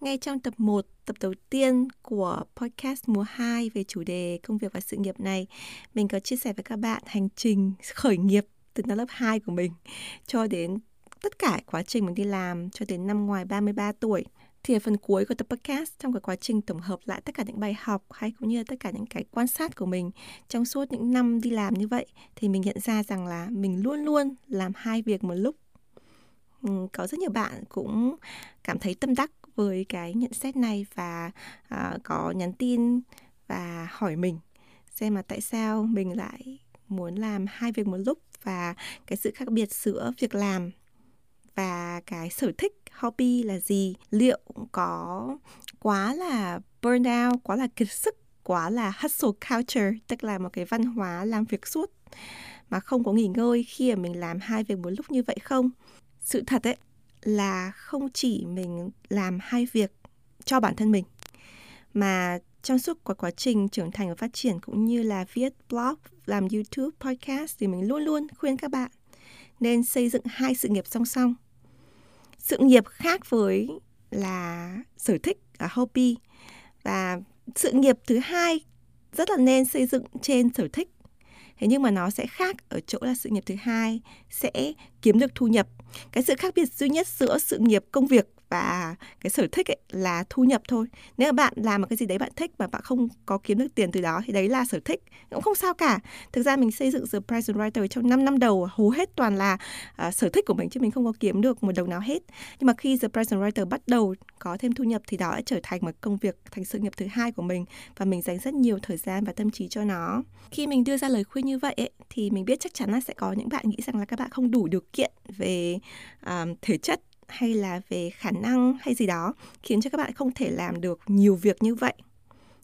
Ngay trong tập 1, tập đầu tiên của podcast mùa 2 về chủ đề công việc và sự nghiệp này, mình có chia sẻ với các bạn hành trình khởi nghiệp từ năm lớp 2 của mình cho đến tất cả quá trình mình đi làm cho đến năm ngoài 33 tuổi. Thì ở phần cuối của tập podcast trong cái quá trình tổng hợp lại tất cả những bài học hay cũng như là tất cả những cái quan sát của mình trong suốt những năm đi làm như vậy thì mình nhận ra rằng là mình luôn luôn làm hai việc một lúc. Ừ, có rất nhiều bạn cũng cảm thấy tâm đắc với cái nhận xét này và uh, có nhắn tin và hỏi mình xem mà tại sao mình lại muốn làm hai việc một lúc và cái sự khác biệt giữa việc làm và cái sở thích hobby là gì? Liệu có quá là burnout quá là kiệt sức quá là hustle culture tức là một cái văn hóa làm việc suốt mà không có nghỉ ngơi khi mà mình làm hai việc một lúc như vậy không? Sự thật ấy là không chỉ mình làm hai việc cho bản thân mình mà trong suốt quá quá trình trưởng thành và phát triển cũng như là viết blog, làm YouTube, podcast thì mình luôn luôn khuyên các bạn nên xây dựng hai sự nghiệp song song. Sự nghiệp khác với là sở thích, là hobby và sự nghiệp thứ hai rất là nên xây dựng trên sở thích. Thế nhưng mà nó sẽ khác ở chỗ là sự nghiệp thứ hai sẽ kiếm được thu nhập. Cái sự khác biệt duy nhất giữa sự nghiệp, công việc và cái sở thích ấy là thu nhập thôi. Nếu bạn làm một cái gì đấy bạn thích mà bạn không có kiếm được tiền từ đó thì đấy là sở thích cũng không sao cả. Thực ra mình xây dựng The Present Writer trong 5 năm đầu hầu hết toàn là uh, sở thích của mình chứ mình không có kiếm được một đồng nào hết. Nhưng mà khi The Present Writer bắt đầu có thêm thu nhập thì đó đã trở thành một công việc thành sự nghiệp thứ hai của mình và mình dành rất nhiều thời gian và tâm trí cho nó. Khi mình đưa ra lời khuyên như vậy ấy, thì mình biết chắc chắn là sẽ có những bạn nghĩ rằng là các bạn không đủ điều kiện về um, thể chất hay là về khả năng hay gì đó khiến cho các bạn không thể làm được nhiều việc như vậy.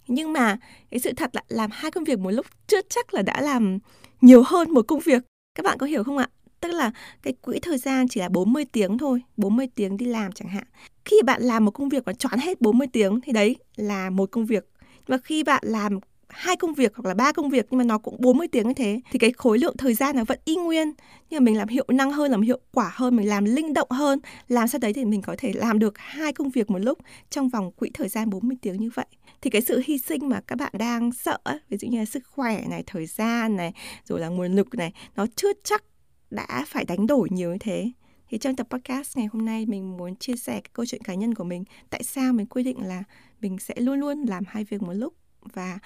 Nhưng mà cái sự thật là làm hai công việc một lúc chưa chắc là đã làm nhiều hơn một công việc. Các bạn có hiểu không ạ? Tức là cái quỹ thời gian chỉ là 40 tiếng thôi 40 tiếng đi làm chẳng hạn. Khi bạn làm một công việc và choán hết 40 tiếng thì đấy là một công việc. Và khi bạn làm hai công việc hoặc là ba công việc nhưng mà nó cũng 40 tiếng như thế, thì cái khối lượng thời gian nó vẫn y nguyên. Nhưng mà mình làm hiệu năng hơn, làm hiệu quả hơn, mình làm linh động hơn, làm sao đấy thì mình có thể làm được hai công việc một lúc trong vòng quỹ thời gian 40 tiếng như vậy. Thì cái sự hy sinh mà các bạn đang sợ ví dụ như là sức khỏe này, thời gian này, rồi là nguồn lực này, nó chưa chắc đã phải đánh đổi nhiều như thế. Thì trong tập podcast ngày hôm nay mình muốn chia sẻ cái câu chuyện cá nhân của mình, tại sao mình quyết định là mình sẽ luôn luôn làm hai việc một lúc và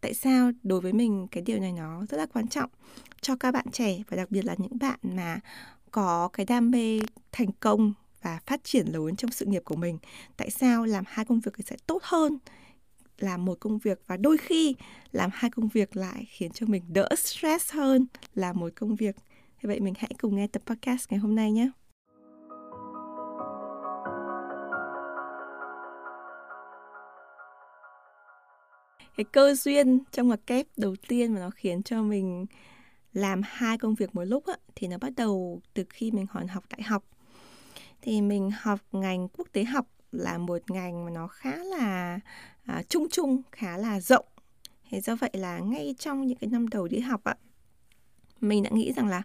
tại sao đối với mình cái điều này nó rất là quan trọng cho các bạn trẻ và đặc biệt là những bạn mà có cái đam mê thành công và phát triển lớn trong sự nghiệp của mình tại sao làm hai công việc sẽ tốt hơn làm một công việc và đôi khi làm hai công việc lại khiến cho mình đỡ stress hơn là một công việc. Thế vậy mình hãy cùng nghe tập podcast ngày hôm nay nhé. Cái cơ duyên trong ngoặc kép đầu tiên mà nó khiến cho mình làm hai công việc một lúc á, thì nó bắt đầu từ khi mình còn học đại học. Thì mình học ngành quốc tế học là một ngành mà nó khá là à, chung chung khá là rộng. Thế do vậy là ngay trong những cái năm đầu đi học ạ mình đã nghĩ rằng là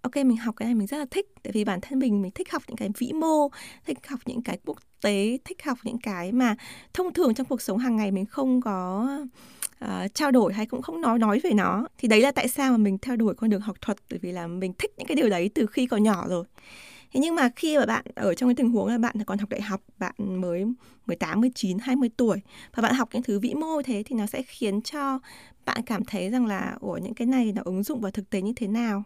ok mình học cái này mình rất là thích tại vì bản thân mình mình thích học những cái vĩ mô thích học những cái quốc tế thích học những cái mà thông thường trong cuộc sống hàng ngày mình không có uh, trao đổi hay cũng không nói nói về nó. Thì đấy là tại sao mà mình theo đuổi con đường học thuật bởi vì là mình thích những cái điều đấy từ khi còn nhỏ rồi. Thế nhưng mà khi mà bạn ở trong cái tình huống là bạn còn học đại học, bạn mới 18, 19, 20 tuổi và bạn học những thứ vĩ mô thế thì nó sẽ khiến cho bạn cảm thấy rằng là ủa những cái này nó ứng dụng vào thực tế như thế nào?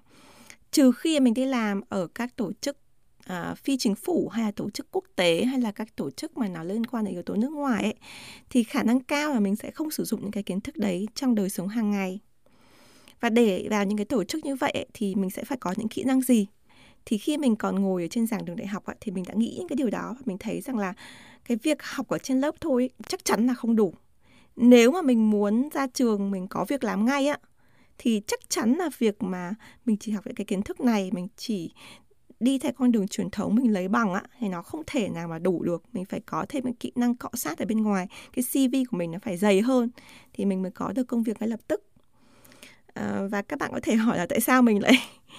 Trừ khi mình đi làm ở các tổ chức uh, phi chính phủ hay là tổ chức quốc tế hay là các tổ chức mà nó liên quan đến yếu tố nước ngoài ấy, thì khả năng cao là mình sẽ không sử dụng những cái kiến thức đấy trong đời sống hàng ngày. Và để vào những cái tổ chức như vậy ấy, thì mình sẽ phải có những kỹ năng gì? Thì khi mình còn ngồi ở trên giảng đường đại học ấy, thì mình đã nghĩ những cái điều đó và mình thấy rằng là cái việc học ở trên lớp thôi chắc chắn là không đủ. Nếu mà mình muốn ra trường mình có việc làm ngay á thì chắc chắn là việc mà mình chỉ học những cái kiến thức này mình chỉ đi theo con đường truyền thống mình lấy bằng á thì nó không thể nào mà đủ được. Mình phải có thêm những kỹ năng cọ sát ở bên ngoài cái cv của mình nó phải dày hơn thì mình mới có được công việc ngay lập tức. À, và các bạn có thể hỏi là tại sao mình lại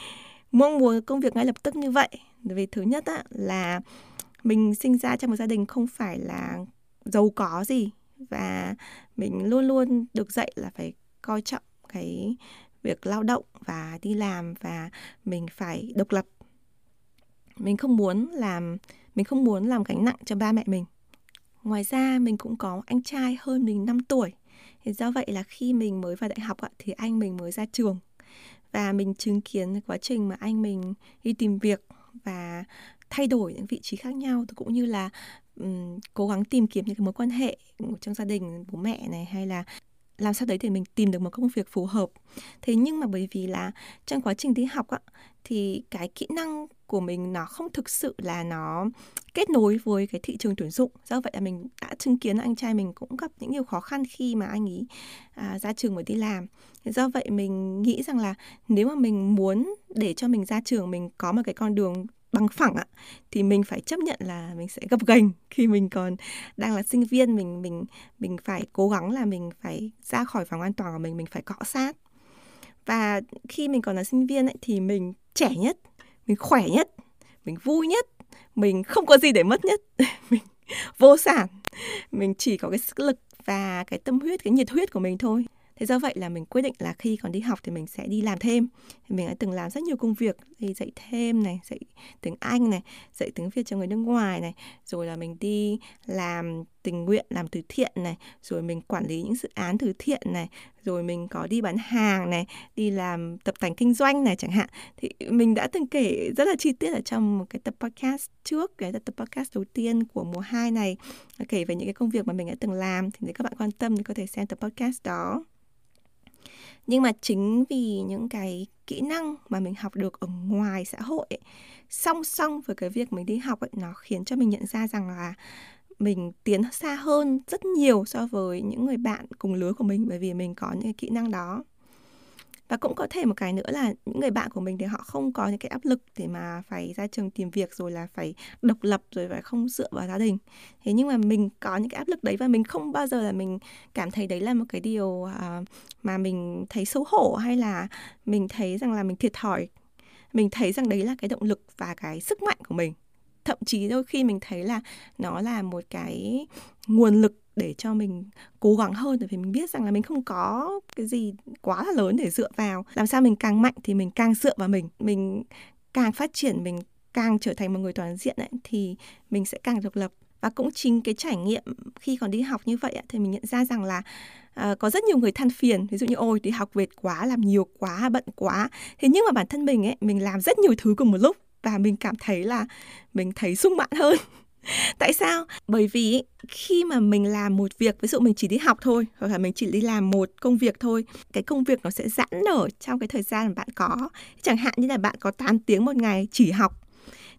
mong muốn công việc ngay lập tức như vậy? Vì thứ nhất á, là mình sinh ra trong một gia đình không phải là giàu có gì và mình luôn luôn được dạy là phải coi trọng cái việc lao động và đi làm và mình phải độc lập mình không muốn làm mình không muốn làm gánh nặng cho ba mẹ mình. Ngoài ra mình cũng có anh trai hơn mình 5 tuổi. Thì do vậy là khi mình mới vào đại học thì anh mình mới ra trường. Và mình chứng kiến quá trình mà anh mình đi tìm việc và thay đổi những vị trí khác nhau cũng như là um, cố gắng tìm kiếm những cái mối quan hệ trong gia đình bố mẹ này hay là làm sao đấy thì mình tìm được một công việc phù hợp. Thế nhưng mà bởi vì là trong quá trình đi học á thì cái kỹ năng của mình nó không thực sự là nó kết nối với cái thị trường tuyển dụng. Do vậy là mình đã chứng kiến anh trai mình cũng gặp những nhiều khó khăn khi mà anh ấy à, ra trường mới đi làm. Do vậy mình nghĩ rằng là nếu mà mình muốn để cho mình ra trường mình có một cái con đường bằng phẳng ạ thì mình phải chấp nhận là mình sẽ gập ghềnh khi mình còn đang là sinh viên. Mình mình mình phải cố gắng là mình phải ra khỏi vòng an toàn của mình mình phải cọ sát. Và khi mình còn là sinh viên ấy, thì mình trẻ nhất mình khỏe nhất mình vui nhất mình không có gì để mất nhất. Mình vô sản mình chỉ có cái sức lực và cái tâm huyết cái nhiệt huyết của mình thôi thế do vậy là mình quyết định là khi còn đi học thì mình sẽ đi làm thêm. Thì mình đã từng làm rất nhiều công việc đi dạy thêm này, dạy tiếng anh này, dạy tiếng việt cho người nước ngoài này, rồi là mình đi làm tình nguyện, làm từ thiện này, rồi mình quản lý những dự án từ thiện này, rồi mình có đi bán hàng này, đi làm tập tành kinh doanh này chẳng hạn. Thì mình đã từng kể rất là chi tiết ở trong một cái tập podcast trước, cái tập podcast đầu tiên của mùa 2 này, kể về những cái công việc mà mình đã từng làm. Thì nếu các bạn quan tâm thì có thể xem tập podcast đó nhưng mà chính vì những cái kỹ năng mà mình học được ở ngoài xã hội ấy, song song với cái việc mình đi học ấy, nó khiến cho mình nhận ra rằng là mình tiến xa hơn rất nhiều so với những người bạn cùng lứa của mình bởi vì mình có những cái kỹ năng đó và cũng có thể một cái nữa là những người bạn của mình thì họ không có những cái áp lực để mà phải ra trường tìm việc rồi là phải độc lập rồi phải không dựa vào gia đình. Thế nhưng mà mình có những cái áp lực đấy và mình không bao giờ là mình cảm thấy đấy là một cái điều uh, mà mình thấy xấu hổ hay là mình thấy rằng là mình thiệt thòi. Mình thấy rằng đấy là cái động lực và cái sức mạnh của mình. Thậm chí đôi khi mình thấy là nó là một cái nguồn lực để cho mình cố gắng hơn bởi vì mình biết rằng là mình không có cái gì quá là lớn để dựa vào. Làm sao mình càng mạnh thì mình càng dựa vào mình mình càng phát triển mình càng trở thành một người toàn diện ấy, thì mình sẽ càng độc lập. Và cũng chính cái trải nghiệm khi còn đi học như vậy ấy, thì mình nhận ra rằng là uh, có rất nhiều người than phiền. Ví dụ như ôi đi học về quá làm nhiều quá bận quá. Thế nhưng mà bản thân mình ấy mình làm rất nhiều thứ cùng một lúc và mình cảm thấy là mình thấy sung mãn hơn. tại sao? Bởi vì khi mà mình làm một việc ví dụ mình chỉ đi học thôi hoặc là mình chỉ đi làm một công việc thôi cái công việc nó sẽ giãn nở trong cái thời gian mà bạn có. Chẳng hạn như là bạn có 8 tiếng một ngày chỉ học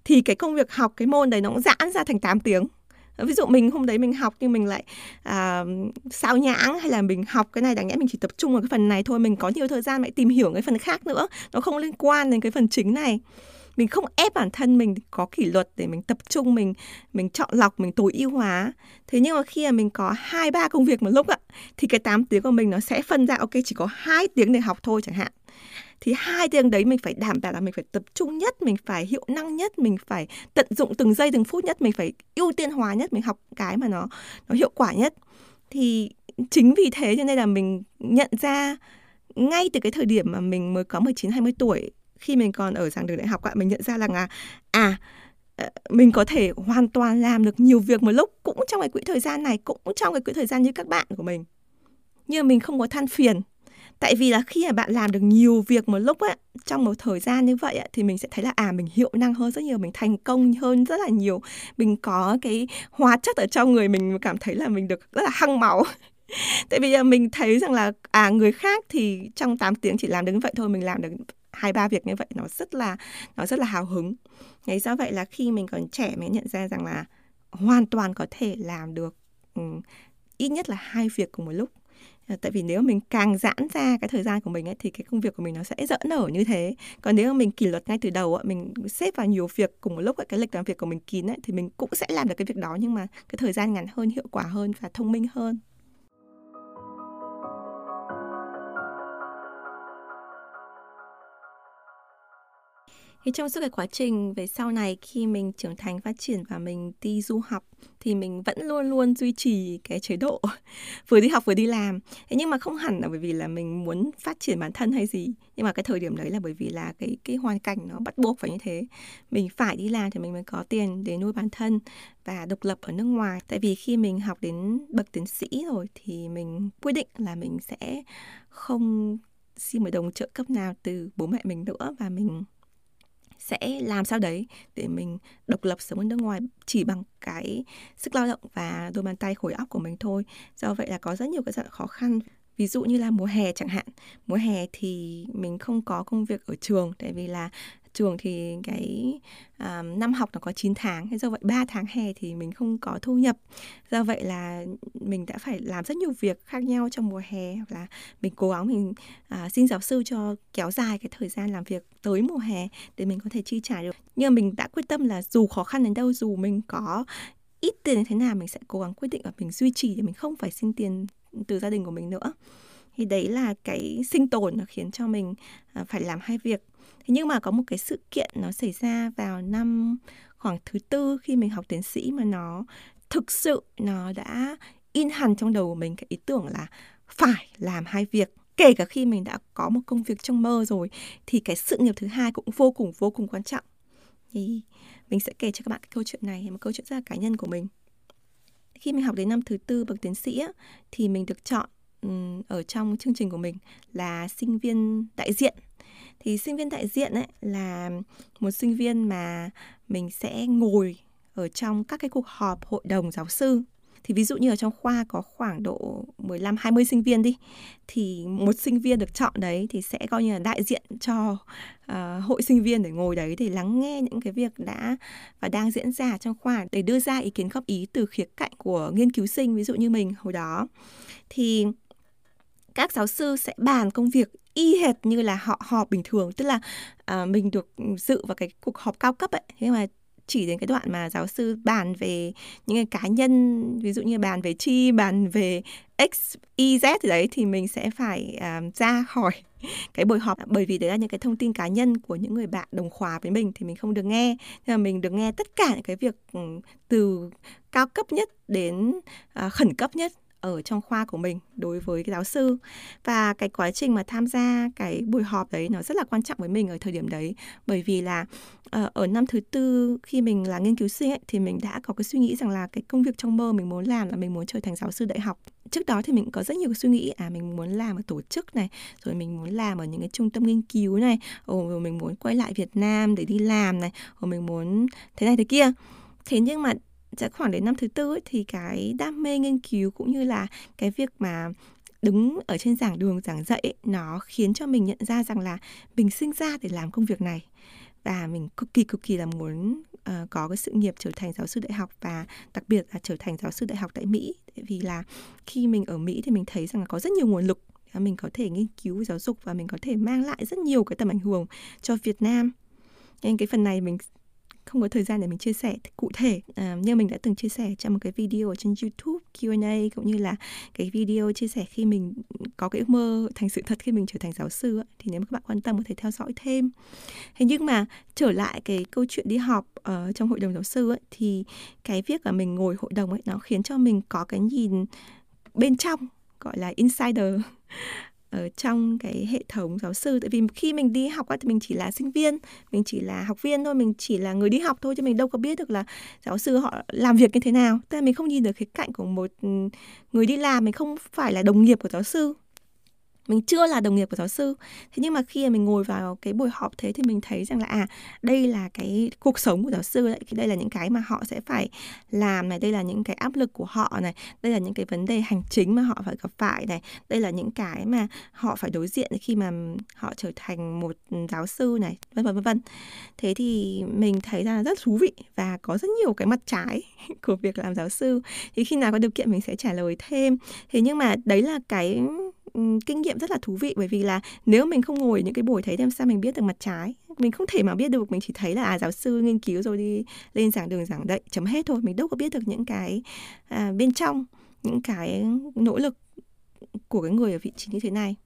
thì cái công việc học cái môn đấy nó cũng giãn ra thành 8 tiếng. Ví dụ mình hôm đấy mình học nhưng mình lại à, sao nhãng hay là mình học cái này đáng nhẽ mình chỉ tập trung vào cái phần này thôi mình có nhiều thời gian lại tìm hiểu cái phần khác nữa. Nó không liên quan đến cái phần chính này mình không ép bản thân mình có kỷ luật để mình tập trung, mình mình chọn lọc, mình tối ưu hóa. Thế nhưng mà khi mà mình có hai, ba công việc một lúc ạ thì cái 8 tiếng của mình nó sẽ phân ra, ok, chỉ có hai tiếng để học thôi chẳng hạn. Thì hai tiếng đấy mình phải đảm bảo là mình phải tập trung nhất, mình phải hiệu năng nhất, mình phải tận dụng từng giây, từng phút nhất, mình phải ưu tiên hóa nhất, mình học cái mà nó nó hiệu quả nhất. Thì chính vì thế cho nên là mình nhận ra ngay từ cái thời điểm mà mình mới có 19 20 tuổi khi mình còn ở giảng đường đại học ạ mình nhận ra rằng là à ờ, mình có thể hoàn toàn làm được nhiều việc một lúc cũng trong cái quỹ thời gian này cũng trong cái quỹ thời gian như các bạn của mình. Nhưng mình không có than phiền. Tại vì là khi mà bạn làm được nhiều việc một lúc ấy, trong một thời gian như vậy ấy, thì mình sẽ thấy là à mình hiệu năng hơn rất nhiều mình thành công hơn rất là nhiều. Mình có cái hóa chất ở trong người mình cảm thấy là mình được rất là hăng máu. Tại vì mình thấy rằng là à người khác thì trong 8 tiếng chỉ làm được như vậy thôi mình làm được hai ba việc như vậy nó rất là nó rất là hào hứng. Đấy do vậy là khi mình còn trẻ mình nhận ra rằng là hoàn toàn có thể làm được um, ít nhất là hai việc cùng một lúc. Ờ, tại vì nếu mình càng giãn ra cái thời gian của mình ấy, thì cái công việc của mình nó sẽ dỡ nở như thế. Còn nếu mình kỷ luật ngay từ đầu ấy, mình xếp vào nhiều việc cùng một lúc ấy, cái lịch làm việc của mình kín ấy, thì mình cũng sẽ làm được cái việc đó nhưng mà cái thời gian ngắn hơn hiệu quả hơn và thông minh hơn. Thì trong suốt cái quá trình về sau này khi mình trưởng thành, phát triển và mình đi du học thì mình vẫn luôn luôn duy trì cái chế độ vừa đi học vừa đi làm. Thế nhưng mà không hẳn là bởi vì là mình muốn phát triển bản thân hay gì, nhưng mà cái thời điểm đấy là bởi vì là cái cái hoàn cảnh nó bắt buộc phải như thế. Mình phải đi làm thì mình mới có tiền để nuôi bản thân và độc lập ở nước ngoài. Tại vì khi mình học đến bậc tiến sĩ rồi thì mình quyết định là mình sẽ không xin một đồng trợ cấp nào từ bố mẹ mình nữa và mình sẽ làm sao đấy để mình độc lập sống ở nước ngoài chỉ bằng cái sức lao động và đôi bàn tay khối óc của mình thôi. Do vậy là có rất nhiều cái dạng khó khăn. Ví dụ như là mùa hè chẳng hạn. Mùa hè thì mình không có công việc ở trường, tại vì là trường thì cái um, năm học nó có 9 tháng. Do vậy 3 tháng hè thì mình không có thu nhập. Do vậy là mình đã phải làm rất nhiều việc khác nhau trong mùa hè. Hoặc là mình cố gắng mình uh, xin giáo sư cho kéo dài cái thời gian làm việc tới mùa hè để mình có thể chi trả được. Nhưng mà mình đã quyết tâm là dù khó khăn đến đâu dù mình có ít tiền như thế nào mình sẽ cố gắng quyết định và mình duy trì để mình không phải xin tiền từ gia đình của mình nữa. Thì đấy là cái sinh tồn nó khiến cho mình à, phải làm hai việc thế nhưng mà có một cái sự kiện nó xảy ra vào năm khoảng thứ tư khi mình học tiến sĩ mà nó thực sự nó đã in hẳn trong đầu của mình cái ý tưởng là phải làm hai việc. Kể cả khi mình đã có một công việc trong mơ rồi, thì cái sự nghiệp thứ hai cũng vô cùng vô cùng quan trọng. Thì mình sẽ kể cho các bạn cái câu chuyện này một câu chuyện rất là cá nhân của mình. Khi mình học đến năm thứ tư bậc tiến sĩ thì mình được chọn ở trong chương trình của mình là sinh viên đại diện thì sinh viên đại diện ấy là một sinh viên mà mình sẽ ngồi ở trong các cái cuộc họp hội đồng giáo sư. Thì ví dụ như ở trong khoa có khoảng độ 15 20 sinh viên đi thì một sinh viên được chọn đấy thì sẽ coi như là đại diện cho uh, hội sinh viên để ngồi đấy để lắng nghe những cái việc đã và đang diễn ra trong khoa để đưa ra ý kiến góp ý từ khía cạnh của nghiên cứu sinh ví dụ như mình hồi đó. Thì các giáo sư sẽ bàn công việc y hệt như là họ họp bình thường tức là à, mình được dự vào cái cuộc họp cao cấp ấy. Nhưng mà chỉ đến cái đoạn mà giáo sư bàn về những cái cá nhân ví dụ như bàn về chi bàn về x y z thì đấy thì mình sẽ phải uh, ra khỏi cái buổi họp. Bởi vì đấy là những cái thông tin cá nhân của những người bạn đồng khóa với mình thì mình không được nghe. Nhưng mà mình được nghe tất cả những cái việc ừ, từ cao cấp nhất đến uh, khẩn cấp nhất ở trong khoa của mình đối với cái giáo sư. Và cái quá trình mà tham gia cái buổi họp đấy nó rất là quan trọng với mình ở thời điểm đấy. Bởi vì là ờ, ở năm thứ tư khi mình là nghiên cứu sinh ấy, thì mình đã có cái suy nghĩ rằng là cái công việc trong mơ mình muốn làm là mình muốn trở thành giáo sư đại học. Trước đó thì mình có rất nhiều cái suy nghĩ à mình muốn làm ở tổ chức này rồi mình muốn làm ở những cái trung tâm nghiên cứu này rồi mình muốn quay lại Việt Nam để đi làm này rồi mình muốn thế này thế kia. Thế nhưng mà sẽ khoảng đến năm thứ tư ấy, thì cái đam mê nghiên cứu cũng như là cái việc mà đứng ở trên giảng đường giảng dạy ấy, nó khiến cho mình nhận ra rằng là mình sinh ra để làm công việc này. Và mình cực kỳ cực kỳ là muốn uh, có cái sự nghiệp trở thành giáo sư đại học và đặc biệt là trở thành giáo sư đại học tại Mỹ. Vì là khi mình ở Mỹ thì mình thấy rằng là có rất nhiều nguồn lực. Mình có thể nghiên cứu giáo dục và mình có thể mang lại rất nhiều cái tầm ảnh hưởng cho Việt Nam. Nên cái phần này mình không có thời gian để mình chia sẻ cụ thể à, như mình đã từng chia sẻ trong một cái video ở trên YouTube Q&A cũng như là cái video chia sẻ khi mình có cái ước mơ thành sự thật khi mình trở thành giáo sư thì nếu mà các bạn quan tâm có thể theo dõi thêm. Thế nhưng mà trở lại cái câu chuyện đi họp ở trong hội đồng giáo sư ấy, thì cái việc là mình ngồi hội đồng ấy nó khiến cho mình có cái nhìn bên trong gọi là insider ở trong cái hệ thống giáo sư. Tại vì khi mình đi học thì mình chỉ là sinh viên, mình chỉ là học viên thôi, mình chỉ là người đi học thôi, chứ mình đâu có biết được là giáo sư họ làm việc như thế nào. Tức là mình không nhìn được cái cạnh của một ừ, người đi làm, mình không phải là đồng nghiệp của giáo sư mình chưa là đồng nghiệp của giáo sư. Thế nhưng mà khi mà mình ngồi vào cái buổi họp thế thì mình thấy rằng là à đây là cái cuộc sống của giáo sư đấy đây là những cái mà họ sẽ phải làm này, đây là những cái áp lực của họ này, đây là những cái vấn đề hành chính mà họ phải gặp phải này, đây là những cái mà họ phải đối diện khi mà họ trở thành một giáo sư này, vân vân vân vân. Thế thì mình thấy ra rất thú vị và có rất nhiều cái mặt trái của việc làm giáo sư. Thì khi nào có điều kiện mình sẽ trả lời thêm. Thế nhưng mà đấy là cái kinh nghiệm rất là thú vị bởi vì là nếu mình không ngồi những cái buổi thấy thì sao mình biết được mặt trái mình không thể mà biết được mình chỉ thấy là à, giáo sư nghiên cứu rồi đi lên giảng đường giảng dạy chấm hết thôi mình đâu có biết được những cái à, bên trong những cái nỗ lực của cái người ở vị trí như thế này.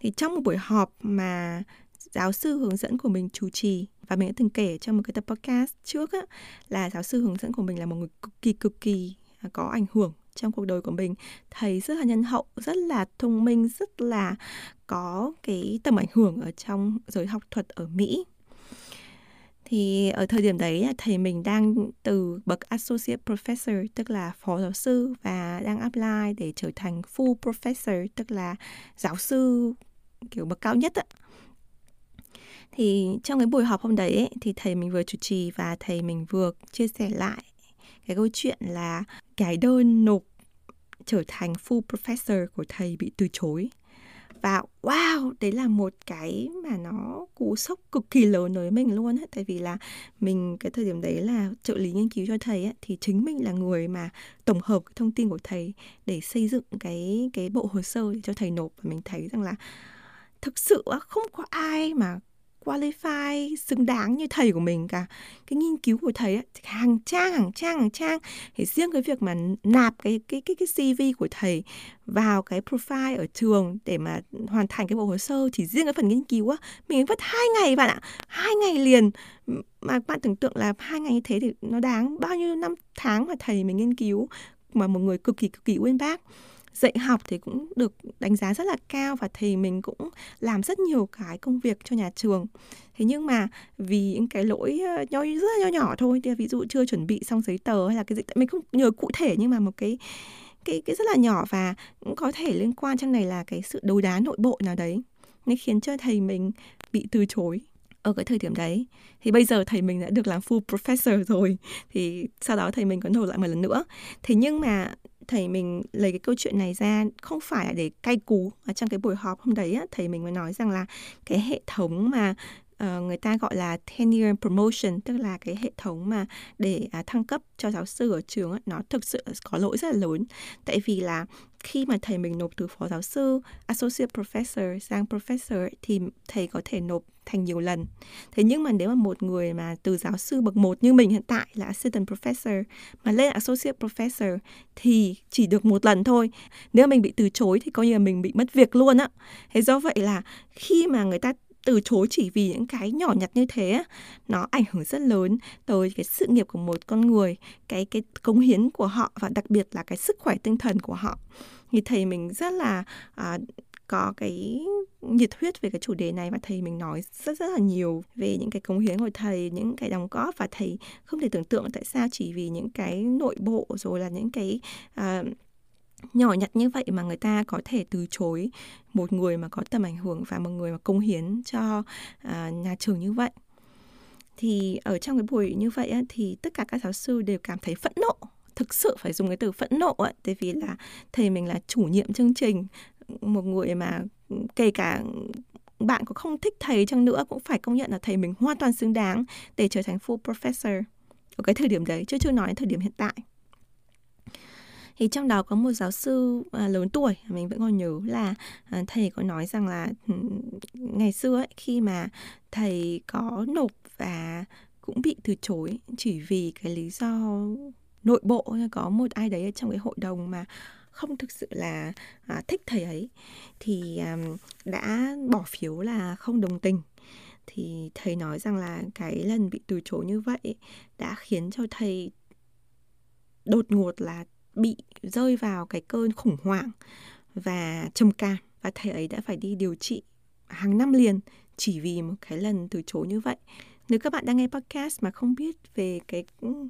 Thì trong một buổi họp mà giáo sư hướng dẫn của mình chủ trì và mình đã từng kể trong một cái tập podcast trước á, là giáo sư hướng dẫn của mình là một người cực kỳ cực kỳ à, có ảnh hưởng trong cuộc đời của mình thầy rất là nhân hậu rất là thông minh rất là có cái tầm ảnh hưởng ở trong giới học thuật ở mỹ. Thì ở thời điểm đấy thầy mình đang từ bậc associate professor tức là phó giáo sư và đang apply để trở thành full professor tức là giáo sư kiểu bậc cao nhất ạ. Thì trong cái buổi họp hôm đấy ấy, thì thầy mình vừa chủ trì và thầy mình vừa chia sẻ lại cái câu chuyện là cái đơn nộp trở thành full professor của thầy bị từ chối. Và wow đấy là một cái mà nó cú sốc cực kỳ lớn đối với mình luôn á. Tại vì là mình cái thời điểm đấy là trợ lý nghiên cứu cho thầy ấy, thì chính mình là người mà tổng hợp cái thông tin của thầy để xây dựng cái cái bộ hồ sơ cho thầy nộp. Và mình thấy rằng là thực sự không có ai mà qualify xứng đáng như thầy của mình cả. Cái nghiên cứu của thầy ấy, hàng trang hàng trang hàng trang. Thì riêng cái việc mà nạp cái cái cái cái CV của thầy vào cái profile ở trường để mà hoàn thành cái bộ hồ sơ chỉ riêng cái phần nghiên cứu á mình mất hai ngày bạn ạ. Hai ngày liền. Mà bạn tưởng tượng là hai ngày như thế thì nó đáng bao nhiêu năm tháng mà thầy mình nghiên cứu mà một người cực kỳ cực kỳ uyên bác dạy học thì cũng được đánh giá rất là cao và thầy mình cũng làm rất nhiều cái công việc cho nhà trường. Thế nhưng mà vì những cái lỗi nhỏ nho, rất là nho nhỏ thôi, thì ví dụ chưa chuẩn bị xong giấy tờ hay là cái gì mình không nhớ cụ thể nhưng mà một cái cái cái rất là nhỏ và cũng có thể liên quan trong này là cái sự đấu đá nội bộ nào đấy, nên khiến cho thầy mình bị từ chối ở cái thời điểm đấy. Thì bây giờ thầy mình đã được làm full professor rồi, thì sau đó thầy mình có nộp lại một lần nữa. Thế nhưng mà thầy mình lấy cái câu chuyện này ra không phải là để cay cú ở trong cái buổi họp hôm đấy á, thầy mình mới nói rằng là cái hệ thống mà uh, người ta gọi là tenure promotion tức là cái hệ thống mà để uh, thăng cấp cho giáo sư ở trường ấy, nó thực sự có lỗi rất là lớn tại vì là khi mà thầy mình nộp từ phó giáo sư associate professor sang professor thì thầy có thể nộp thành nhiều lần. Thế nhưng mà nếu mà một người mà từ giáo sư bậc 1 như mình hiện tại là assistant professor mà lên associate professor thì chỉ được một lần thôi. Nếu mà mình bị từ chối thì coi như là mình bị mất việc luôn á. Thế do vậy là khi mà người ta từ chối chỉ vì những cái nhỏ nhặt như thế nó ảnh hưởng rất lớn tới cái sự nghiệp của một con người cái cái cống hiến của họ và đặc biệt là cái sức khỏe tinh thần của họ. Thì thầy mình rất là à, có cái nhiệt huyết về cái chủ đề này và thầy mình nói rất rất là nhiều về những cái cống hiến của thầy những cái đóng góp và thầy không thể tưởng tượng tại sao chỉ vì những cái nội bộ rồi là những cái uh, nhỏ nhặt như vậy mà người ta có thể từ chối một người mà có tầm ảnh hưởng và một người mà công hiến cho uh, nhà trường như vậy. Thì ở trong cái buổi như vậy á, thì tất cả các giáo sư đều cảm thấy phẫn nộ thực sự phải dùng cái từ phẫn nộ ấy, tại vì là thầy mình là chủ nhiệm chương trình một người mà kể cả bạn có không thích thầy chăng nữa cũng phải công nhận là thầy mình hoàn toàn xứng đáng để trở thành full professor. Ở cái thời điểm đấy chứ chưa nói đến thời điểm hiện tại thì trong đó có một giáo sư à, lớn tuổi mình vẫn còn nhớ là à, thầy có nói rằng là ừ, ngày xưa ấy, khi mà thầy có nộp và cũng bị từ chối chỉ vì cái lý do nội bộ có một ai đấy ở trong cái hội đồng mà không thực sự là à, thích thầy ấy thì à, đã bỏ phiếu là không đồng tình. Thì thầy nói rằng là cái lần bị từ chối như vậy đã khiến cho thầy đột ngột là bị rơi vào cái cơn khủng hoảng và trầm cảm, và thầy ấy đã phải đi điều trị hàng năm liền chỉ vì một cái lần từ chối như vậy. Nếu các bạn đang nghe podcast mà không biết về cái ừ,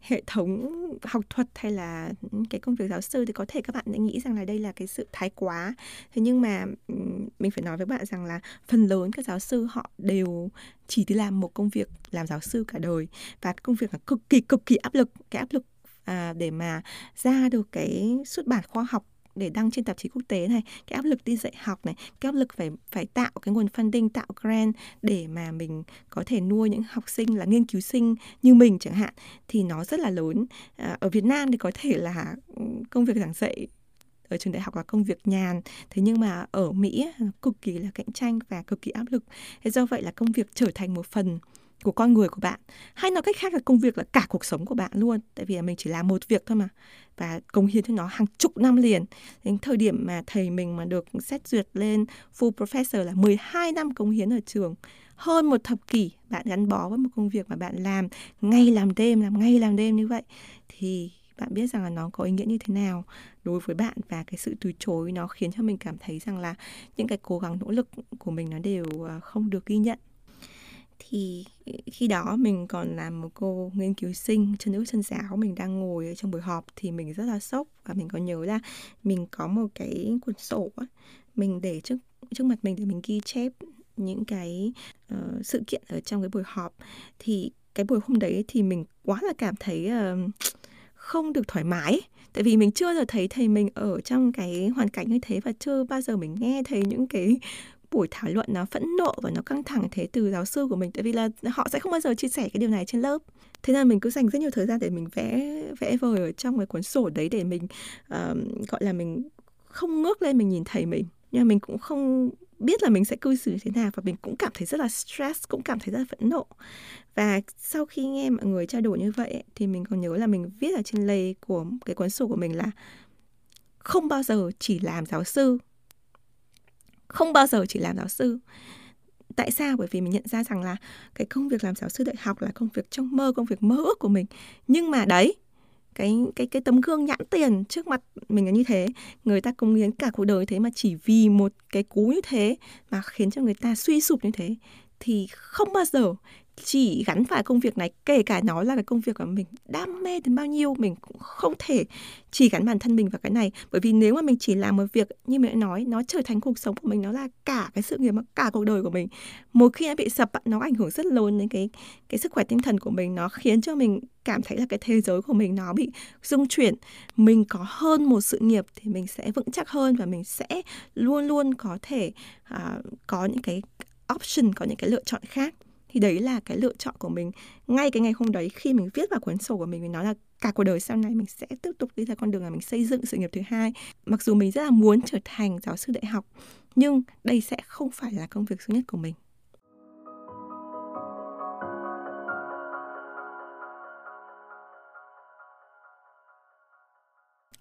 hệ thống học thuật hay là ừ, cái công việc giáo sư thì có thể các bạn sẽ nghĩ rằng là đây là cái sự thái quá. Thế nhưng mà ừ, mình phải nói với bạn rằng là phần lớn các giáo sư họ đều chỉ đi làm một công việc làm giáo sư cả đời. Và công việc là cực kỳ cực kỳ áp lực. Cái áp lực à, để mà ra được cái xuất bản khoa học để đăng trên tạp chí quốc tế này cái áp lực đi dạy học này cái áp lực phải phải tạo cái nguồn funding tạo grant để mà mình có thể nuôi những học sinh là nghiên cứu sinh như mình chẳng hạn thì nó rất là lớn. À, ở Việt Nam thì có thể là ừ, công việc giảng dạy ở trường đại học là công việc nhàn thế nhưng mà ở Mỹ cực kỳ là cạnh tranh và cực kỳ áp lực. Thế do vậy là công việc trở thành một phần của con người của bạn, hay nói cách khác là công việc là cả cuộc sống của bạn luôn. Tại vì mình chỉ làm một việc thôi mà, và cống hiến cho nó hàng chục năm liền. Đến thời điểm mà thầy mình mà được xét duyệt lên full professor là 12 năm cống hiến ở trường. Hơn một thập kỷ bạn gắn bó với một công việc mà bạn làm ngay làm đêm, làm ngay làm đêm như vậy, thì bạn biết rằng là nó có ý nghĩa như thế nào đối với bạn. Và cái sự từ chối nó khiến cho mình cảm thấy rằng là những cái cố gắng, nỗ lực của mình nó đều ờ, không được ghi nhận thì khi đó mình còn làm một cô nghiên cứu sinh chân ước chân giáo. Mình đang ngồi ở trong buổi họp thì mình rất là sốc và mình có nhớ là mình có một cái cuốn sổ ấy, mình để trước trước mặt mình để mình ghi chép những cái uh, sự kiện ở trong cái buổi họp. Thì cái buổi hôm đấy thì mình quá là cảm thấy uh, không được thoải mái. Tại vì mình chưa giờ thấy thầy mình ở trong cái hoàn cảnh như thế và chưa bao giờ mình nghe thấy những cái buổi thảo luận nó phẫn nộ và nó căng thẳng thế từ giáo sư của mình. Tại vì là họ sẽ không bao giờ chia sẻ cái điều này trên lớp. Thế nên mình cứ dành rất nhiều thời gian để mình vẽ vẽ vời ở trong cái cuốn sổ đấy để mình uh, gọi là mình không ngước lên mình nhìn thầy mình. Nhưng mà mình cũng không biết là mình sẽ cư xử thế nào và mình cũng cảm thấy rất là stress cũng cảm thấy rất là phẫn nộ. Và sau khi nghe mọi người trao đổi như vậy thì mình còn nhớ là mình viết ở trên lề của cái cuốn sổ của mình là không bao giờ chỉ làm giáo sư không bao giờ chỉ làm giáo sư. Tại sao? Bởi vì mình nhận ra rằng là cái công việc làm giáo sư đại học là công việc trong mơ, công việc mơ ước của mình. Nhưng mà đấy, cái cái cái tấm gương nhãn tiền trước mặt mình là như thế. Người ta cống hiến cả cuộc đời thế mà chỉ vì một cái cú như thế mà khiến cho người ta suy sụp như thế thì không bao giờ chỉ gắn phải công việc này kể cả nó là cái công việc của mình đam mê đến bao nhiêu mình cũng không thể chỉ gắn bản thân mình vào cái này. Bởi vì nếu mà mình chỉ làm một việc như mình nói nó trở thành cuộc sống của mình nó là cả cái sự nghiệp mà cả cuộc đời của mình. Một khi nó bị sập nó ảnh hưởng rất lớn đến cái cái sức khỏe tinh thần của mình nó khiến cho mình cảm thấy là cái thế giới của mình nó bị rung chuyển. Mình có hơn một sự nghiệp thì mình sẽ vững chắc hơn và mình sẽ luôn luôn có thể uh, có những cái option có những cái lựa chọn khác thì đấy là cái lựa chọn của mình. Ngay cái ngày hôm đấy khi mình viết vào cuốn sổ của mình mình nói là cả cuộc đời sau này mình sẽ tiếp tục đi theo con đường là mình xây dựng sự nghiệp thứ hai. Mặc dù mình rất là muốn trở thành giáo sư đại học, nhưng đây sẽ không phải là công việc duy nhất của mình.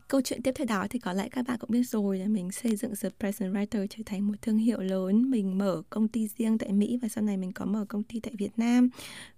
Câu chuyện tiếp theo đó thì có lẽ các bạn cũng biết rồi là mình xây dựng The Present Writer trở thành một thương hiệu lớn. Mình mở công ty riêng tại Mỹ và sau này mình có mở công ty tại Việt Nam.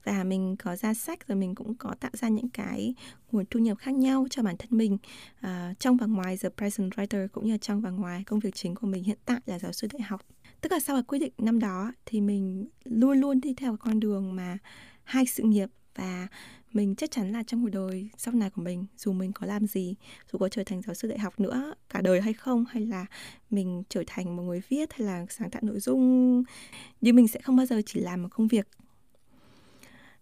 Và mình có ra sách rồi mình cũng có tạo ra những cái nguồn thu nhập khác nhau cho bản thân mình uh, trong và ngoài The Present Writer cũng như trong và ngoài công việc chính của mình hiện tại là giáo sư đại học. Tức là sau cái quyết định năm đó thì mình luôn luôn đi theo con đường mà hai sự nghiệp và mình chắc chắn là trong cuộc đời sau này của mình, dù mình có làm gì, dù có trở thành giáo sư đại học nữa, cả đời hay không, hay là mình trở thành một người viết, hay là sáng tạo nội dung nhưng mình sẽ không bao giờ chỉ làm một công việc.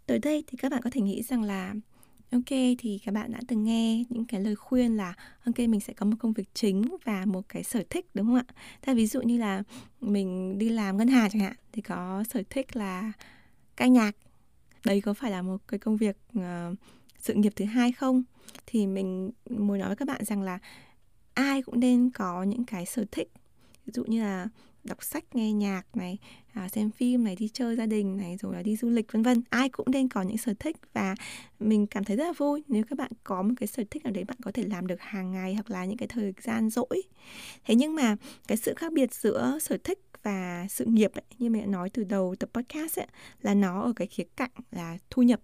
Tới đây thì các bạn có thể nghĩ rằng là, ok, thì các bạn đã từng nghe những cái lời khuyên là, ok, mình sẽ có một công việc chính và một cái sở thích, đúng không ạ? Thế ví dụ như là mình đi làm ngân hàng chẳng hạn, thì có sở thích là ca nhạc đấy có phải là một cái công việc uh, sự nghiệp thứ hai không? Thì mình muốn nói với các bạn rằng là ai cũng nên có những cái sở thích. Ví dụ như là đọc sách nghe nhạc này à, xem phim này đi chơi gia đình này rồi là đi du lịch vân vân. Ai cũng nên có những sở thích và mình cảm thấy rất là vui. Nếu các bạn có một cái sở thích nào đấy bạn có thể làm được hàng ngày hoặc là những cái thời gian rỗi. Thế nhưng mà cái sự khác biệt giữa sở thích và sự nghiệp ấy, như mẹ nói từ đầu tập podcast ấy, là nó ở cái khía cạnh là thu nhập.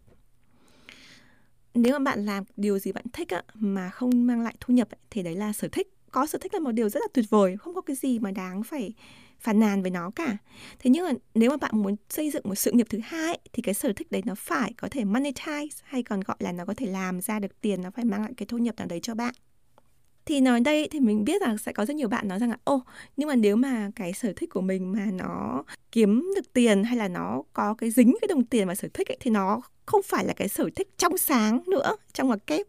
Nếu mà bạn làm điều gì bạn thích á, mà không mang lại thu nhập ấy, thì đấy là sở thích. Có sở thích là một điều rất là tuyệt vời không có cái gì mà đáng phải phàn nàn với nó cả. Thế nhưng mà nếu mà bạn muốn xây dựng một sự nghiệp thứ hai thì cái sở thích đấy nó phải có thể monetize hay còn gọi là nó có thể làm ra được tiền nó phải mang lại cái thu nhập nào đấy cho bạn. Thì nói đây thì mình biết là sẽ có rất nhiều bạn nói rằng là ô nhưng mà nếu mà cái sở thích của mình mà nó kiếm được tiền hay là nó có cái dính cái đồng tiền và sở thích ấy, thì nó không phải là cái sở thích trong sáng nữa trong ngoặc kép.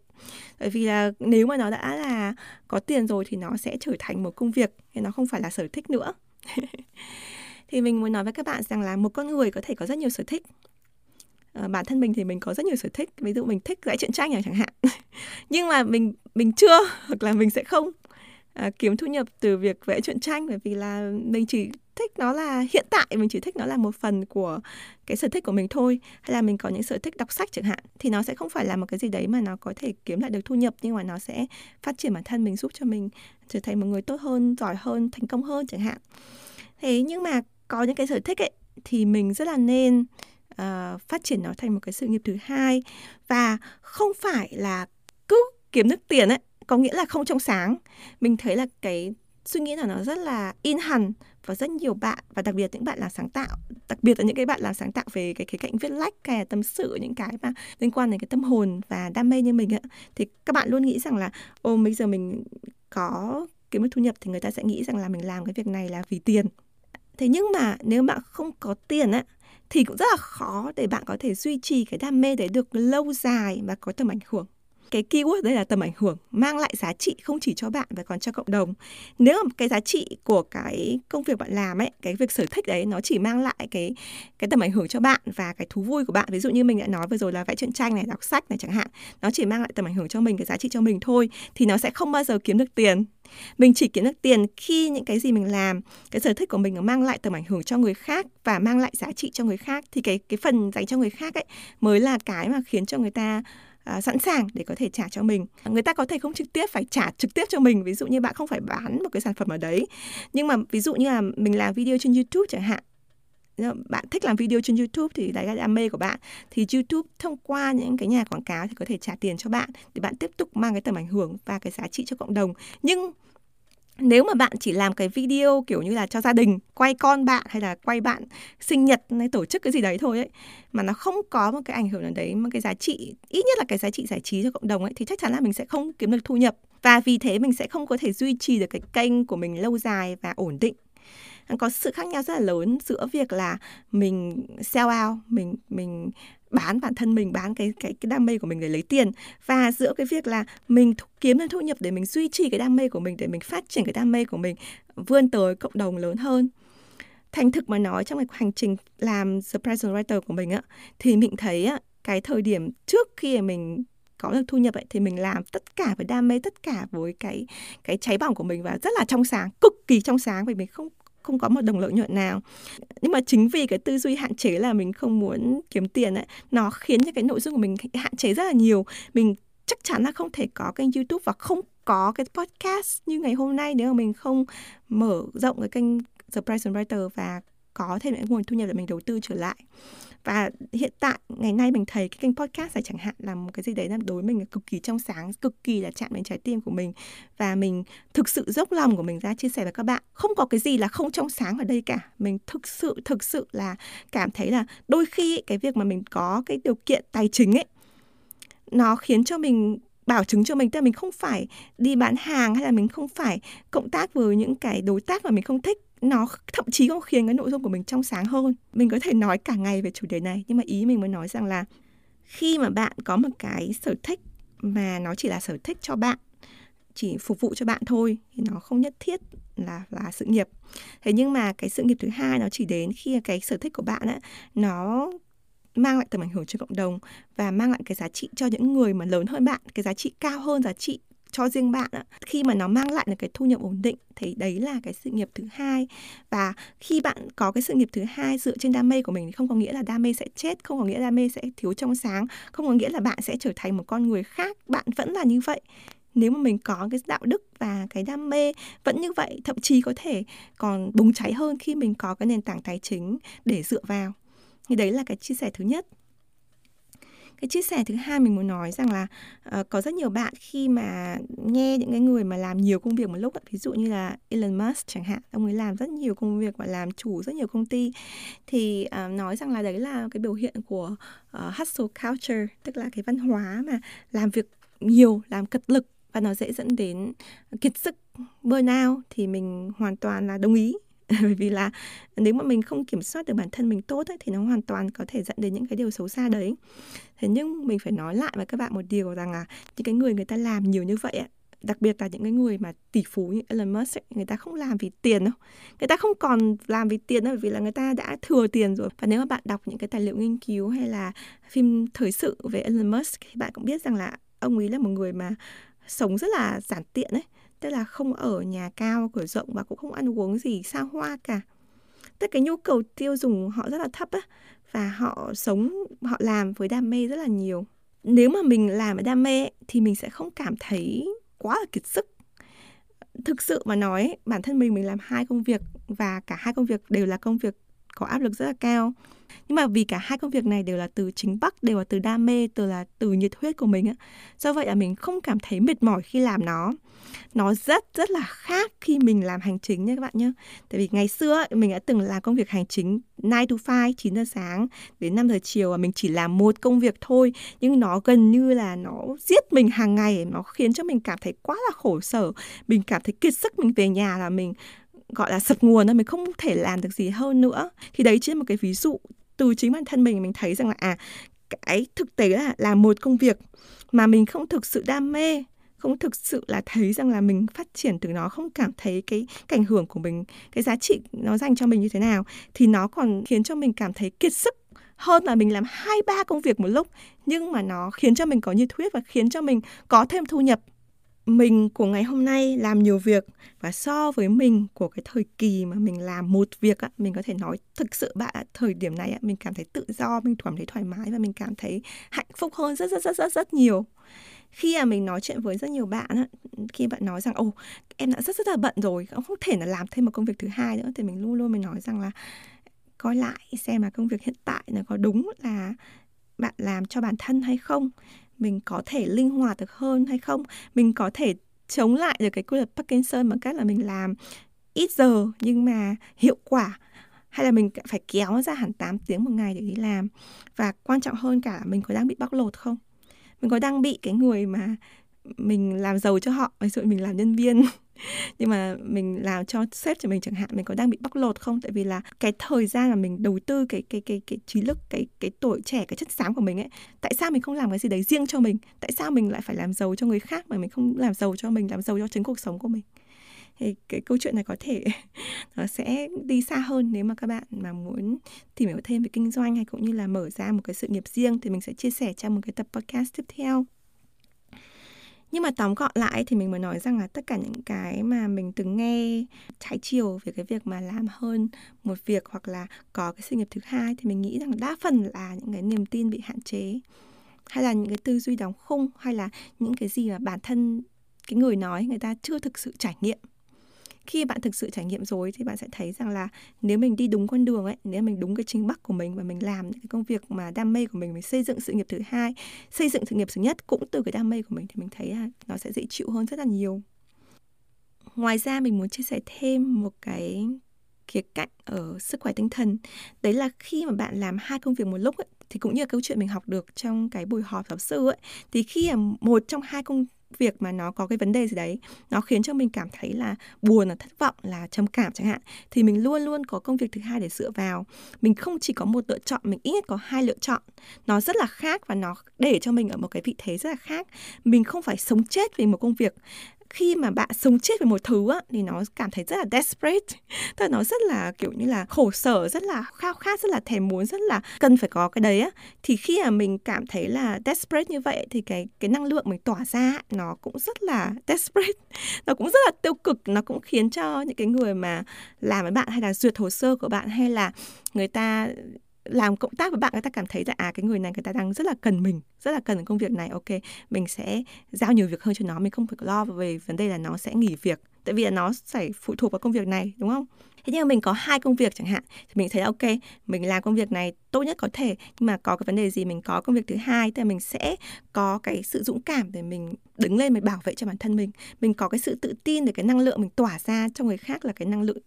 Bởi vì là nếu mà nó đã là có tiền rồi thì nó sẽ trở thành một công việc thì nó không phải là sở thích nữa. thì mình muốn nói với các bạn rằng là một con người có thể có rất nhiều sở thích. À, bản thân mình thì mình có rất nhiều sở thích. Ví dụ mình thích vẽ truyện tranh chẳng hạn. Nhưng mà mình mình chưa hoặc là mình sẽ không à, kiếm thu nhập từ việc vẽ truyện tranh bởi vì là mình chỉ thích nó là hiện tại mình chỉ thích nó là một phần của cái sở thích của mình thôi hay là mình có những sở thích đọc sách chẳng hạn thì nó sẽ không phải là một cái gì đấy mà nó có thể kiếm lại được thu nhập nhưng mà nó sẽ phát triển bản thân mình giúp cho mình trở thành một người tốt hơn giỏi hơn thành công hơn chẳng hạn. Thế nhưng mà có những cái sở thích ấy thì mình rất là nên uh, phát triển nó thành một cái sự nghiệp thứ hai. Và không phải là cứ kiếm được tiền ấy có nghĩa là không trong sáng. Mình thấy là cái suy nghĩ là nó rất là in hẳn và rất nhiều bạn và đặc biệt những bạn làm sáng tạo, đặc biệt là những cái bạn làm sáng tạo về cái khía cạnh viết lách hay là tâm sự, những cái mà liên quan đến cái tâm hồn và đam mê như mình ạ. Thì các bạn luôn nghĩ rằng là, ô, bây giờ mình có kiếm được thu nhập thì người ta sẽ nghĩ rằng là mình làm cái việc này là vì tiền. Thế nhưng mà nếu bạn không có tiền á, thì cũng rất là khó để bạn có thể duy trì cái đam mê đấy được lâu dài và có tầm ảnh hưởng cái keyword đây là tầm ảnh hưởng, mang lại giá trị không chỉ cho bạn mà còn cho cộng đồng. Nếu mà cái giá trị của cái công việc bạn làm ấy, cái việc sở thích đấy nó chỉ mang lại cái cái tầm ảnh hưởng cho bạn và cái thú vui của bạn. Ví dụ như mình đã nói vừa rồi là vẽ truyện tranh này, đọc sách này chẳng hạn, nó chỉ mang lại tầm ảnh hưởng cho mình, cái giá trị cho mình thôi, thì nó sẽ không bao giờ kiếm được tiền. Mình chỉ kiếm được tiền khi những cái gì mình làm, cái sở thích của mình nó mang lại tầm ảnh hưởng cho người khác và mang lại giá trị cho người khác, thì cái cái phần dành cho người khác ấy mới là cái mà khiến cho người ta à, sẵn sàng để có thể trả cho mình. Người ta có thể không trực tiếp phải trả trực tiếp cho mình ví dụ như bạn không phải bán một cái sản phẩm ở đấy. Nhưng mà ví dụ như là mình làm video trên youtube chẳng hạn bạn thích làm video trên YouTube thì đấy là đam mê của bạn. Thì YouTube thông qua những cái nhà quảng cáo thì có thể trả tiền cho bạn để bạn tiếp tục mang cái tầm ảnh hưởng và cái giá trị cho cộng đồng. Nhưng nếu mà bạn chỉ làm cái video kiểu như là cho gia đình, quay con bạn hay là quay bạn sinh nhật, hay tổ chức cái gì đấy thôi ấy, mà nó không có một cái ảnh hưởng nào đấy, một cái giá trị, ít nhất là cái giá trị giải trí cho cộng đồng ấy, thì chắc chắn là mình sẽ không kiếm được thu nhập. Và vì thế mình sẽ không có thể duy trì được cái kênh của mình lâu dài và ổn định. Có sự khác nhau rất là lớn giữa việc là mình sell out, mình mình bán bản thân mình, bán cái cái cái đam mê của mình để lấy tiền. Và giữa cái việc là mình kiếm được thu nhập để mình duy trì cái đam mê của mình, để mình phát triển cái đam mê của mình vươn tới cộng đồng lớn hơn. Thành thực mà nói, trong cái hành trình làm the present writer của mình á, thì mình thấy á, cái thời điểm trước khi mình có được thu nhập ấy, thì mình làm tất cả với đam mê, tất cả với cái cái cháy bỏng của mình và rất là trong sáng, cực kỳ trong sáng vì mình không không có một đồng lợi nhuận nào. Nhưng mà chính vì cái tư duy hạn chế là mình không muốn kiếm tiền ấy, nó khiến cho cái nội dung của mình hạn chế rất là nhiều. Mình chắc chắn là không thể có kênh youtube và không có cái podcast như ngày hôm nay nếu mà mình không mở rộng cái kênh The Present Writer và có thêm những nguồn thu nhập để mình đầu tư trở lại và hiện tại, ngày nay mình thấy cái kênh podcast này chẳng hạn là một cái gì đấy là đối với mình là cực kỳ trong sáng, cực kỳ là chạm đến trái tim của mình. Và mình thực sự dốc lòng của mình ra chia sẻ với các bạn. Không có cái gì là không trong sáng ở đây cả. Mình thực sự thực sự là cảm thấy là đôi khi cái việc mà mình có cái điều kiện tài chính ấy, nó khiến cho mình, bảo chứng cho mình tức là mình không phải đi bán hàng hay là mình không phải cộng tác với những cái đối tác mà mình không thích nó thậm chí còn khiến cái nội dung của mình trong sáng hơn. Mình có thể nói cả ngày về chủ đề này, nhưng mà ý mình muốn nói rằng là khi mà bạn có một cái sở thích mà nó chỉ là sở thích cho bạn, chỉ phục vụ cho bạn thôi, thì nó không nhất thiết là là sự nghiệp. Thế nhưng mà cái sự nghiệp thứ hai nó chỉ đến khi cái sở thích của bạn á, nó mang lại tầm ảnh hưởng cho cộng đồng và mang lại cái giá trị cho những người mà lớn hơn bạn, cái giá trị cao hơn giá trị cho riêng bạn ạ. Khi mà nó mang lại được cái thu nhập ổn định thì đấy là cái sự nghiệp thứ hai. Và khi bạn có cái sự nghiệp thứ hai dựa trên đam mê của mình thì không có nghĩa là đam mê sẽ chết, không có nghĩa là đam mê sẽ thiếu trong sáng, không có nghĩa là bạn sẽ trở thành một con người khác. Bạn vẫn là như vậy. Nếu mà mình có cái đạo đức và cái đam mê vẫn như vậy, thậm chí có thể còn bùng cháy hơn khi mình có cái nền tảng tài chính để dựa vào. Thì đấy là cái chia sẻ thứ nhất cái chia sẻ thứ hai mình muốn nói rằng là uh, có rất nhiều bạn khi mà nghe những cái người mà làm nhiều công việc một lúc ví dụ như là Elon Musk chẳng hạn ông ấy làm rất nhiều công việc và làm chủ rất nhiều công ty thì uh, nói rằng là đấy là cái biểu hiện của uh, hustle culture tức là cái văn hóa mà làm việc nhiều làm cật lực và nó dễ dẫn đến kiệt sức burnout thì mình hoàn toàn là đồng ý. bởi vì là nếu mà mình không kiểm soát được bản thân mình tốt ấy, thì nó hoàn toàn có thể dẫn đến những cái điều xấu xa đấy. Thế nhưng mình phải nói lại với các bạn một điều rằng là những cái người người ta làm nhiều như vậy ấy, đặc biệt là những cái người mà tỷ phú như Elon Musk ấy, người ta không làm vì tiền đâu. Người ta không còn làm vì tiền đâu bởi vì là người ta đã thừa tiền rồi. Và nếu mà bạn đọc những cái tài liệu nghiên cứu hay là phim thời sự về Elon Musk thì bạn cũng biết rằng là ông ấy là một người mà sống rất là giản tiện ấy tức là không ở nhà cao, cửa rộng và cũng không ăn uống gì xa hoa cả. Tức cái nhu cầu tiêu dùng họ rất là thấp á, và họ sống, họ làm với đam mê rất là nhiều. Nếu mà mình làm với đam mê thì mình sẽ không cảm thấy quá là kiệt sức. Thực sự mà nói, bản thân mình mình làm hai công việc và cả hai công việc đều là công việc có áp lực rất là cao nhưng mà vì cả hai công việc này đều là từ chính bắc đều là từ đam mê, từ là từ nhiệt huyết của mình á. Do vậy là mình không cảm thấy mệt mỏi khi làm nó. Nó rất rất là khác khi mình làm hành chính nha các bạn nhé tại vì ngày xưa mình đã từng làm công việc hành chính 9 to 5 9 giờ sáng đến 5 giờ chiều và mình chỉ làm một công việc thôi. Nhưng nó gần như là nó giết mình hàng ngày, nó khiến cho mình cảm thấy quá là khổ sở. Mình cảm thấy kiệt sức mình về nhà là mình gọi là sập nguồn mình không thể làm được gì hơn nữa. Thì đấy chỉ là một cái ví dụ từ chính bản thân mình mình thấy rằng là à cái thực tế là làm một công việc mà mình không thực sự đam mê, không thực sự là thấy rằng là mình phát triển từ nó, không cảm thấy cái cảnh hưởng của mình, cái giá trị nó dành cho mình như thế nào, thì nó còn khiến cho mình cảm thấy kiệt sức hơn là mình làm hai, ba công việc một lúc. Nhưng mà nó khiến cho mình có nhiệt huyết và khiến cho mình có thêm thu nhập mình của ngày hôm nay làm nhiều việc và so với mình của cái thời kỳ mà mình làm một việc á, mình có thể nói thực sự bạn thời điểm này á, mình cảm thấy tự do, mình cảm thấy thoải mái và mình cảm thấy hạnh phúc hơn rất rất rất rất rất nhiều. Khi mà mình nói chuyện với rất nhiều bạn á, khi bạn nói rằng ồ em đã rất rất là bận rồi không thể là làm thêm một công việc thứ hai nữa thì mình luôn luôn mình nói rằng là coi lại xem là công việc hiện tại là có đúng là bạn làm cho bản thân hay không? Mình có thể linh hoạt được hơn hay không? Mình có thể chống lại được cái quy luật Parkinson bằng cách là mình làm ít giờ nhưng mà hiệu quả, hay là mình phải kéo ra hẳn 8 tiếng một ngày để đi làm. Và quan trọng hơn cả mình có đang bị bóc lột không? Mình có đang bị cái người mà mình làm giàu cho họ, ví dụ mình làm nhân viên. nhưng mà mình làm cho sếp cho mình chẳng hạn, mình có đang bị bóc lột không? Tại vì là cái thời gian mà mình đầu tư cái cái cái cái trí lực, cái cái tuổi trẻ, cái chất xám của mình ấy, tại sao mình không làm cái gì đấy riêng cho mình? Tại sao mình lại phải làm giàu cho người khác mà mình không làm giàu cho mình, làm giàu cho chính cuộc sống của mình? Thì cái câu chuyện này có thể nó sẽ đi xa hơn nếu mà các bạn mà muốn tìm hiểu thêm về kinh doanh hay cũng như là mở ra một cái sự nghiệp riêng thì mình sẽ chia sẻ trong một cái tập podcast tiếp theo nhưng mà tóm gọn lại thì mình mới nói rằng là tất cả những cái mà mình từng nghe trái chiều về cái việc mà làm hơn một việc hoặc là có cái sự nghiệp thứ hai thì mình nghĩ rằng đa phần là những cái niềm tin bị hạn chế. Hay là những cái tư duy đóng khung, hay là những cái gì mà bản thân cái người nói, người ta chưa thực sự trải nghiệm khi bạn thực sự trải nghiệm rồi thì bạn sẽ thấy rằng là nếu mình đi đúng con đường ấy nếu mình đúng cái chính bắc của mình và mình làm những cái công việc mà đam mê của mình mình xây dựng sự nghiệp thứ hai xây dựng sự nghiệp thứ nhất cũng từ cái đam mê của mình thì mình thấy là nó sẽ dễ chịu hơn rất là nhiều. Ngoài ra mình muốn chia sẻ thêm một cái khía cạnh ở sức khỏe tinh thần. Đấy là khi mà bạn làm hai công việc một lúc ấy, thì cũng như là câu chuyện mình học được trong cái buổi họp giáo sư ấy thì khi mà một trong hai công việc mà nó có cái vấn đề gì đấy, nó khiến cho mình cảm thấy là buồn, là thất vọng, là trầm cảm chẳng hạn, thì mình luôn luôn có công việc thứ hai để dựa vào. Mình không chỉ có một lựa chọn, mình ít nhất có hai lựa chọn. Nó rất là khác và nó để cho mình ở một cái vị thế rất là khác. Mình không phải sống chết vì một công việc khi mà bạn sống chết về một thứ á, thì nó cảm thấy rất là desperate. Tức là nó rất là kiểu như là khổ sở rất là khao khát rất là thèm muốn rất là cần phải có cái đấy á. Thì khi mà mình cảm thấy là desperate như vậy thì cái cái năng lượng mình tỏa ra nó cũng rất là desperate. Nó cũng rất là tiêu cực. Nó cũng khiến cho những cái người mà làm với bạn hay là duyệt hồ sơ của bạn hay là người ta làm cộng tác với bạn, người ta cảm thấy là à cái người này người ta đang rất là cần mình, rất là cần công việc này, ok, mình sẽ giao nhiều việc hơn cho nó, mình không phải lo về vấn đề là nó sẽ nghỉ việc, tại vì là nó phải phụ thuộc vào công việc này, đúng không? Thế nhưng mà mình có hai công việc chẳng hạn, thì mình thấy là, ok, mình làm công việc này tốt nhất có thể, nhưng mà có cái vấn đề gì mình có công việc thứ hai thì mình sẽ có cái sự dũng cảm để mình đứng lên, mình bảo vệ cho bản thân mình mình có cái sự tự tin để cái năng lượng mình tỏa ra cho người khác là cái năng lượng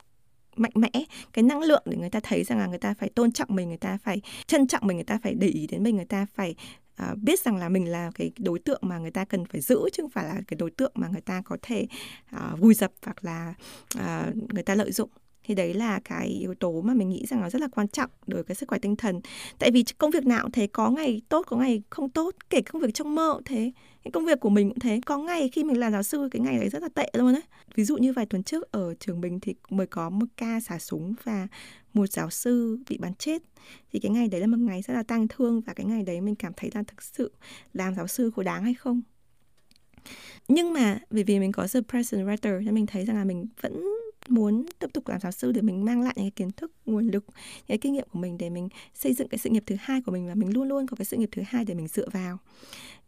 mạnh mẽ cái năng lượng để người ta thấy rằng là người ta phải tôn trọng mình người ta phải trân trọng mình người ta phải để ý đến mình người ta phải uh, biết rằng là mình là cái đối tượng mà người ta cần phải giữ chứ không phải là cái đối tượng mà người ta có thể uh, vùi dập hoặc là uh, người ta lợi dụng thì đấy là cái yếu tố mà mình nghĩ rằng nó rất là quan trọng đối với cái sức khỏe tinh thần. Tại vì công việc nào cũng thế, có ngày tốt, có ngày không tốt, kể công việc trong mơ cũng thế cái công việc của mình cũng thế. Có ngày khi mình làm giáo sư, cái ngày đấy rất là tệ luôn đấy ví dụ như vài tuần trước ở trường mình thì mới có một ca xả súng và một giáo sư bị bắn chết. Thì cái ngày đấy là một ngày rất là tang thương và cái ngày đấy mình cảm thấy là thực sự làm giáo sư có đáng hay không? Nhưng mà vì vì mình có the present writer nên mình thấy rằng là mình vẫn muốn tiếp tục làm giáo sư để mình mang lại những cái kiến thức nguồn lực những cái kinh nghiệm của mình để mình xây dựng cái sự nghiệp thứ hai của mình và mình luôn luôn có cái sự nghiệp thứ hai để mình dựa vào.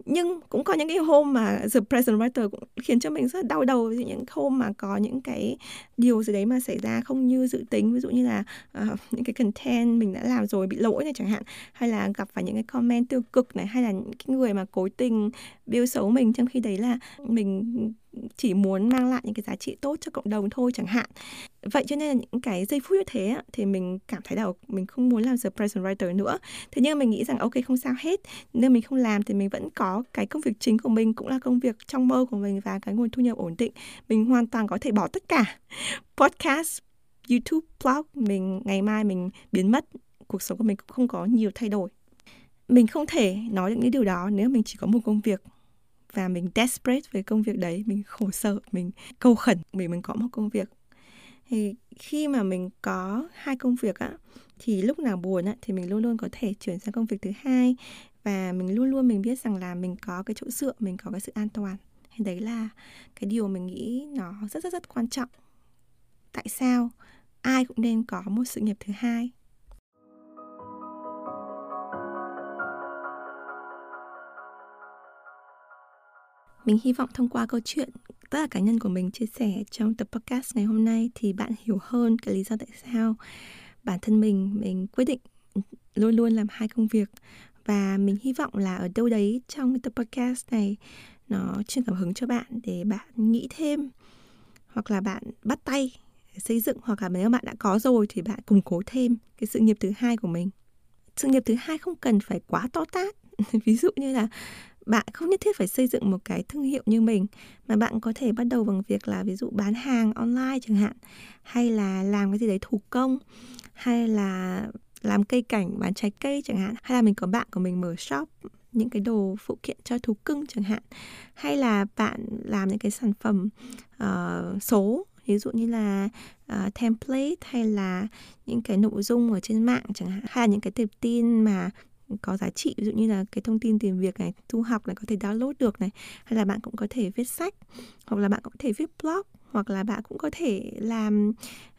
Nhưng cũng có những cái hôm mà the present writer cũng khiến cho mình rất đau đầu ví dụ những hôm mà có những cái điều gì đấy mà xảy ra không như dự tính. Ví dụ như là uh, những cái content mình đã làm rồi bị lỗi này chẳng hạn hay là gặp phải những cái comment tiêu cực này hay là những cái người mà cố tình biêu xấu mình trong khi đấy là mình chỉ muốn mang lại những cái giá trị tốt cho cộng đồng thôi chẳng hạn. Vậy cho nên là những cái giây phút như thế thì mình cảm thấy là mình không muốn làm the present writer nữa. Thế nhưng mình nghĩ rằng, ok, không sao hết. Nếu mình không làm thì mình vẫn có cái công việc chính của mình, cũng là công việc trong mơ của mình và cái nguồn thu nhập ổn định. Mình hoàn toàn có thể bỏ tất cả. Podcast, youtube, blog, mình ngày mai mình biến mất. Cuộc sống của mình cũng không có nhiều thay đổi. Mình không thể nói được những điều đó nếu mình chỉ có một công việc và mình desperate với công việc đấy, mình khổ sở, mình cầu khẩn vì mình có một công việc. Thì khi mà mình có hai công việc á, thì lúc nào buồn á, thì mình luôn luôn có thể chuyển sang công việc thứ hai. Và mình luôn luôn mình biết rằng là mình có cái chỗ dựa, mình có cái sự an toàn. Thì đấy là cái điều mình nghĩ nó rất rất rất quan trọng. Tại sao ai cũng nên có một sự nghiệp thứ hai? Mình hy vọng thông qua câu chuyện tất cả cá nhân của mình chia sẻ trong tập podcast ngày hôm nay thì bạn hiểu hơn cái lý do tại sao bản thân mình mình quyết định luôn luôn làm hai công việc. Và mình hy vọng là ở đâu đấy trong cái tập podcast này, nó truyền cảm hứng cho bạn để bạn nghĩ thêm, hoặc là bạn bắt tay xây dựng, hoặc là nếu bạn đã có rồi thì bạn củng cố thêm cái sự nghiệp thứ hai của mình. Sự nghiệp thứ hai không cần phải quá to tát. Ví dụ như là bạn không nhất thiết phải xây dựng một cái thương hiệu như mình mà bạn có thể bắt đầu bằng việc là ví dụ bán hàng online chẳng hạn hay là làm cái gì đấy thủ công hay là làm cây cảnh bán trái cây chẳng hạn. Hay là mình có bạn của mình mở shop những cái đồ phụ kiện cho thú cưng chẳng hạn. Hay là bạn làm những cái sản phẩm uh, số ví dụ như là uh, template hay là những cái nội dung ở trên mạng chẳng hạn. Hay là những cái tệp tin mà có giá trị ví dụ như là cái thông tin tìm việc này thu học này có thể download được này hay là bạn cũng có thể viết sách hoặc là bạn cũng có thể viết blog hoặc là bạn cũng có thể làm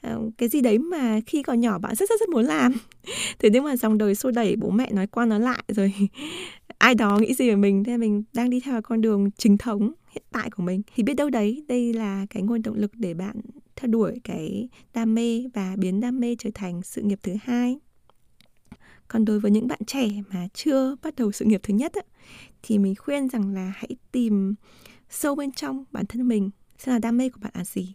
uh, cái gì đấy mà khi còn nhỏ bạn rất rất rất muốn làm. Thế nhưng mà dòng đời xô đẩy bố mẹ nói qua nói lại rồi ai đó nghĩ gì về mình thế mình đang đi theo con đường chính thống hiện tại của mình. Thì biết đâu đấy đây là cái nguồn động lực để bạn theo đuổi cái đam mê và biến đam mê trở thành sự nghiệp thứ hai còn đối với những bạn trẻ mà chưa bắt đầu sự nghiệp thứ nhất á, thì mình khuyên rằng là hãy tìm sâu bên trong bản thân mình xem là đam mê của bạn là gì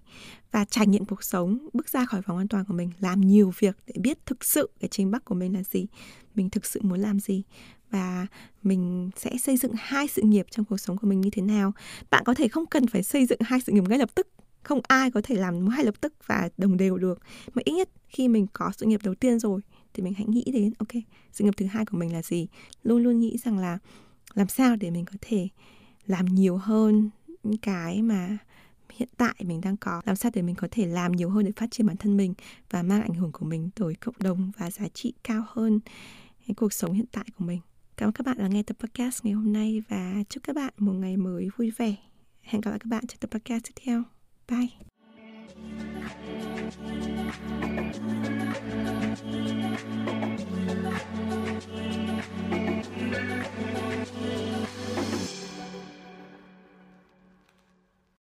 và trải nghiệm cuộc sống bước ra khỏi vòng an toàn của mình làm nhiều việc để biết thực sự cái chính bắc của mình là gì mình thực sự muốn làm gì và mình sẽ xây dựng hai sự nghiệp trong cuộc sống của mình như thế nào. Bạn có thể không cần phải xây dựng hai sự nghiệp ngay lập tức không ai có thể làm hai lập tức và đồng đều được mà ít nhất khi mình có sự nghiệp đầu tiên rồi thì mình hãy nghĩ đến, ok, sự nghiệp thứ hai của mình là gì? Luôn luôn nghĩ rằng là làm sao để mình có thể làm nhiều hơn những cái mà hiện tại mình đang có? Làm sao để mình có thể làm nhiều hơn để phát triển bản thân mình và mang ảnh hưởng của mình tới cộng đồng và giá trị cao hơn cái cuộc sống hiện tại của mình? Cảm ơn các bạn đã nghe tập podcast ngày hôm nay và chúc các bạn một ngày mới vui vẻ. Hẹn gặp lại các bạn trong tập podcast tiếp theo. Bye. Thank you.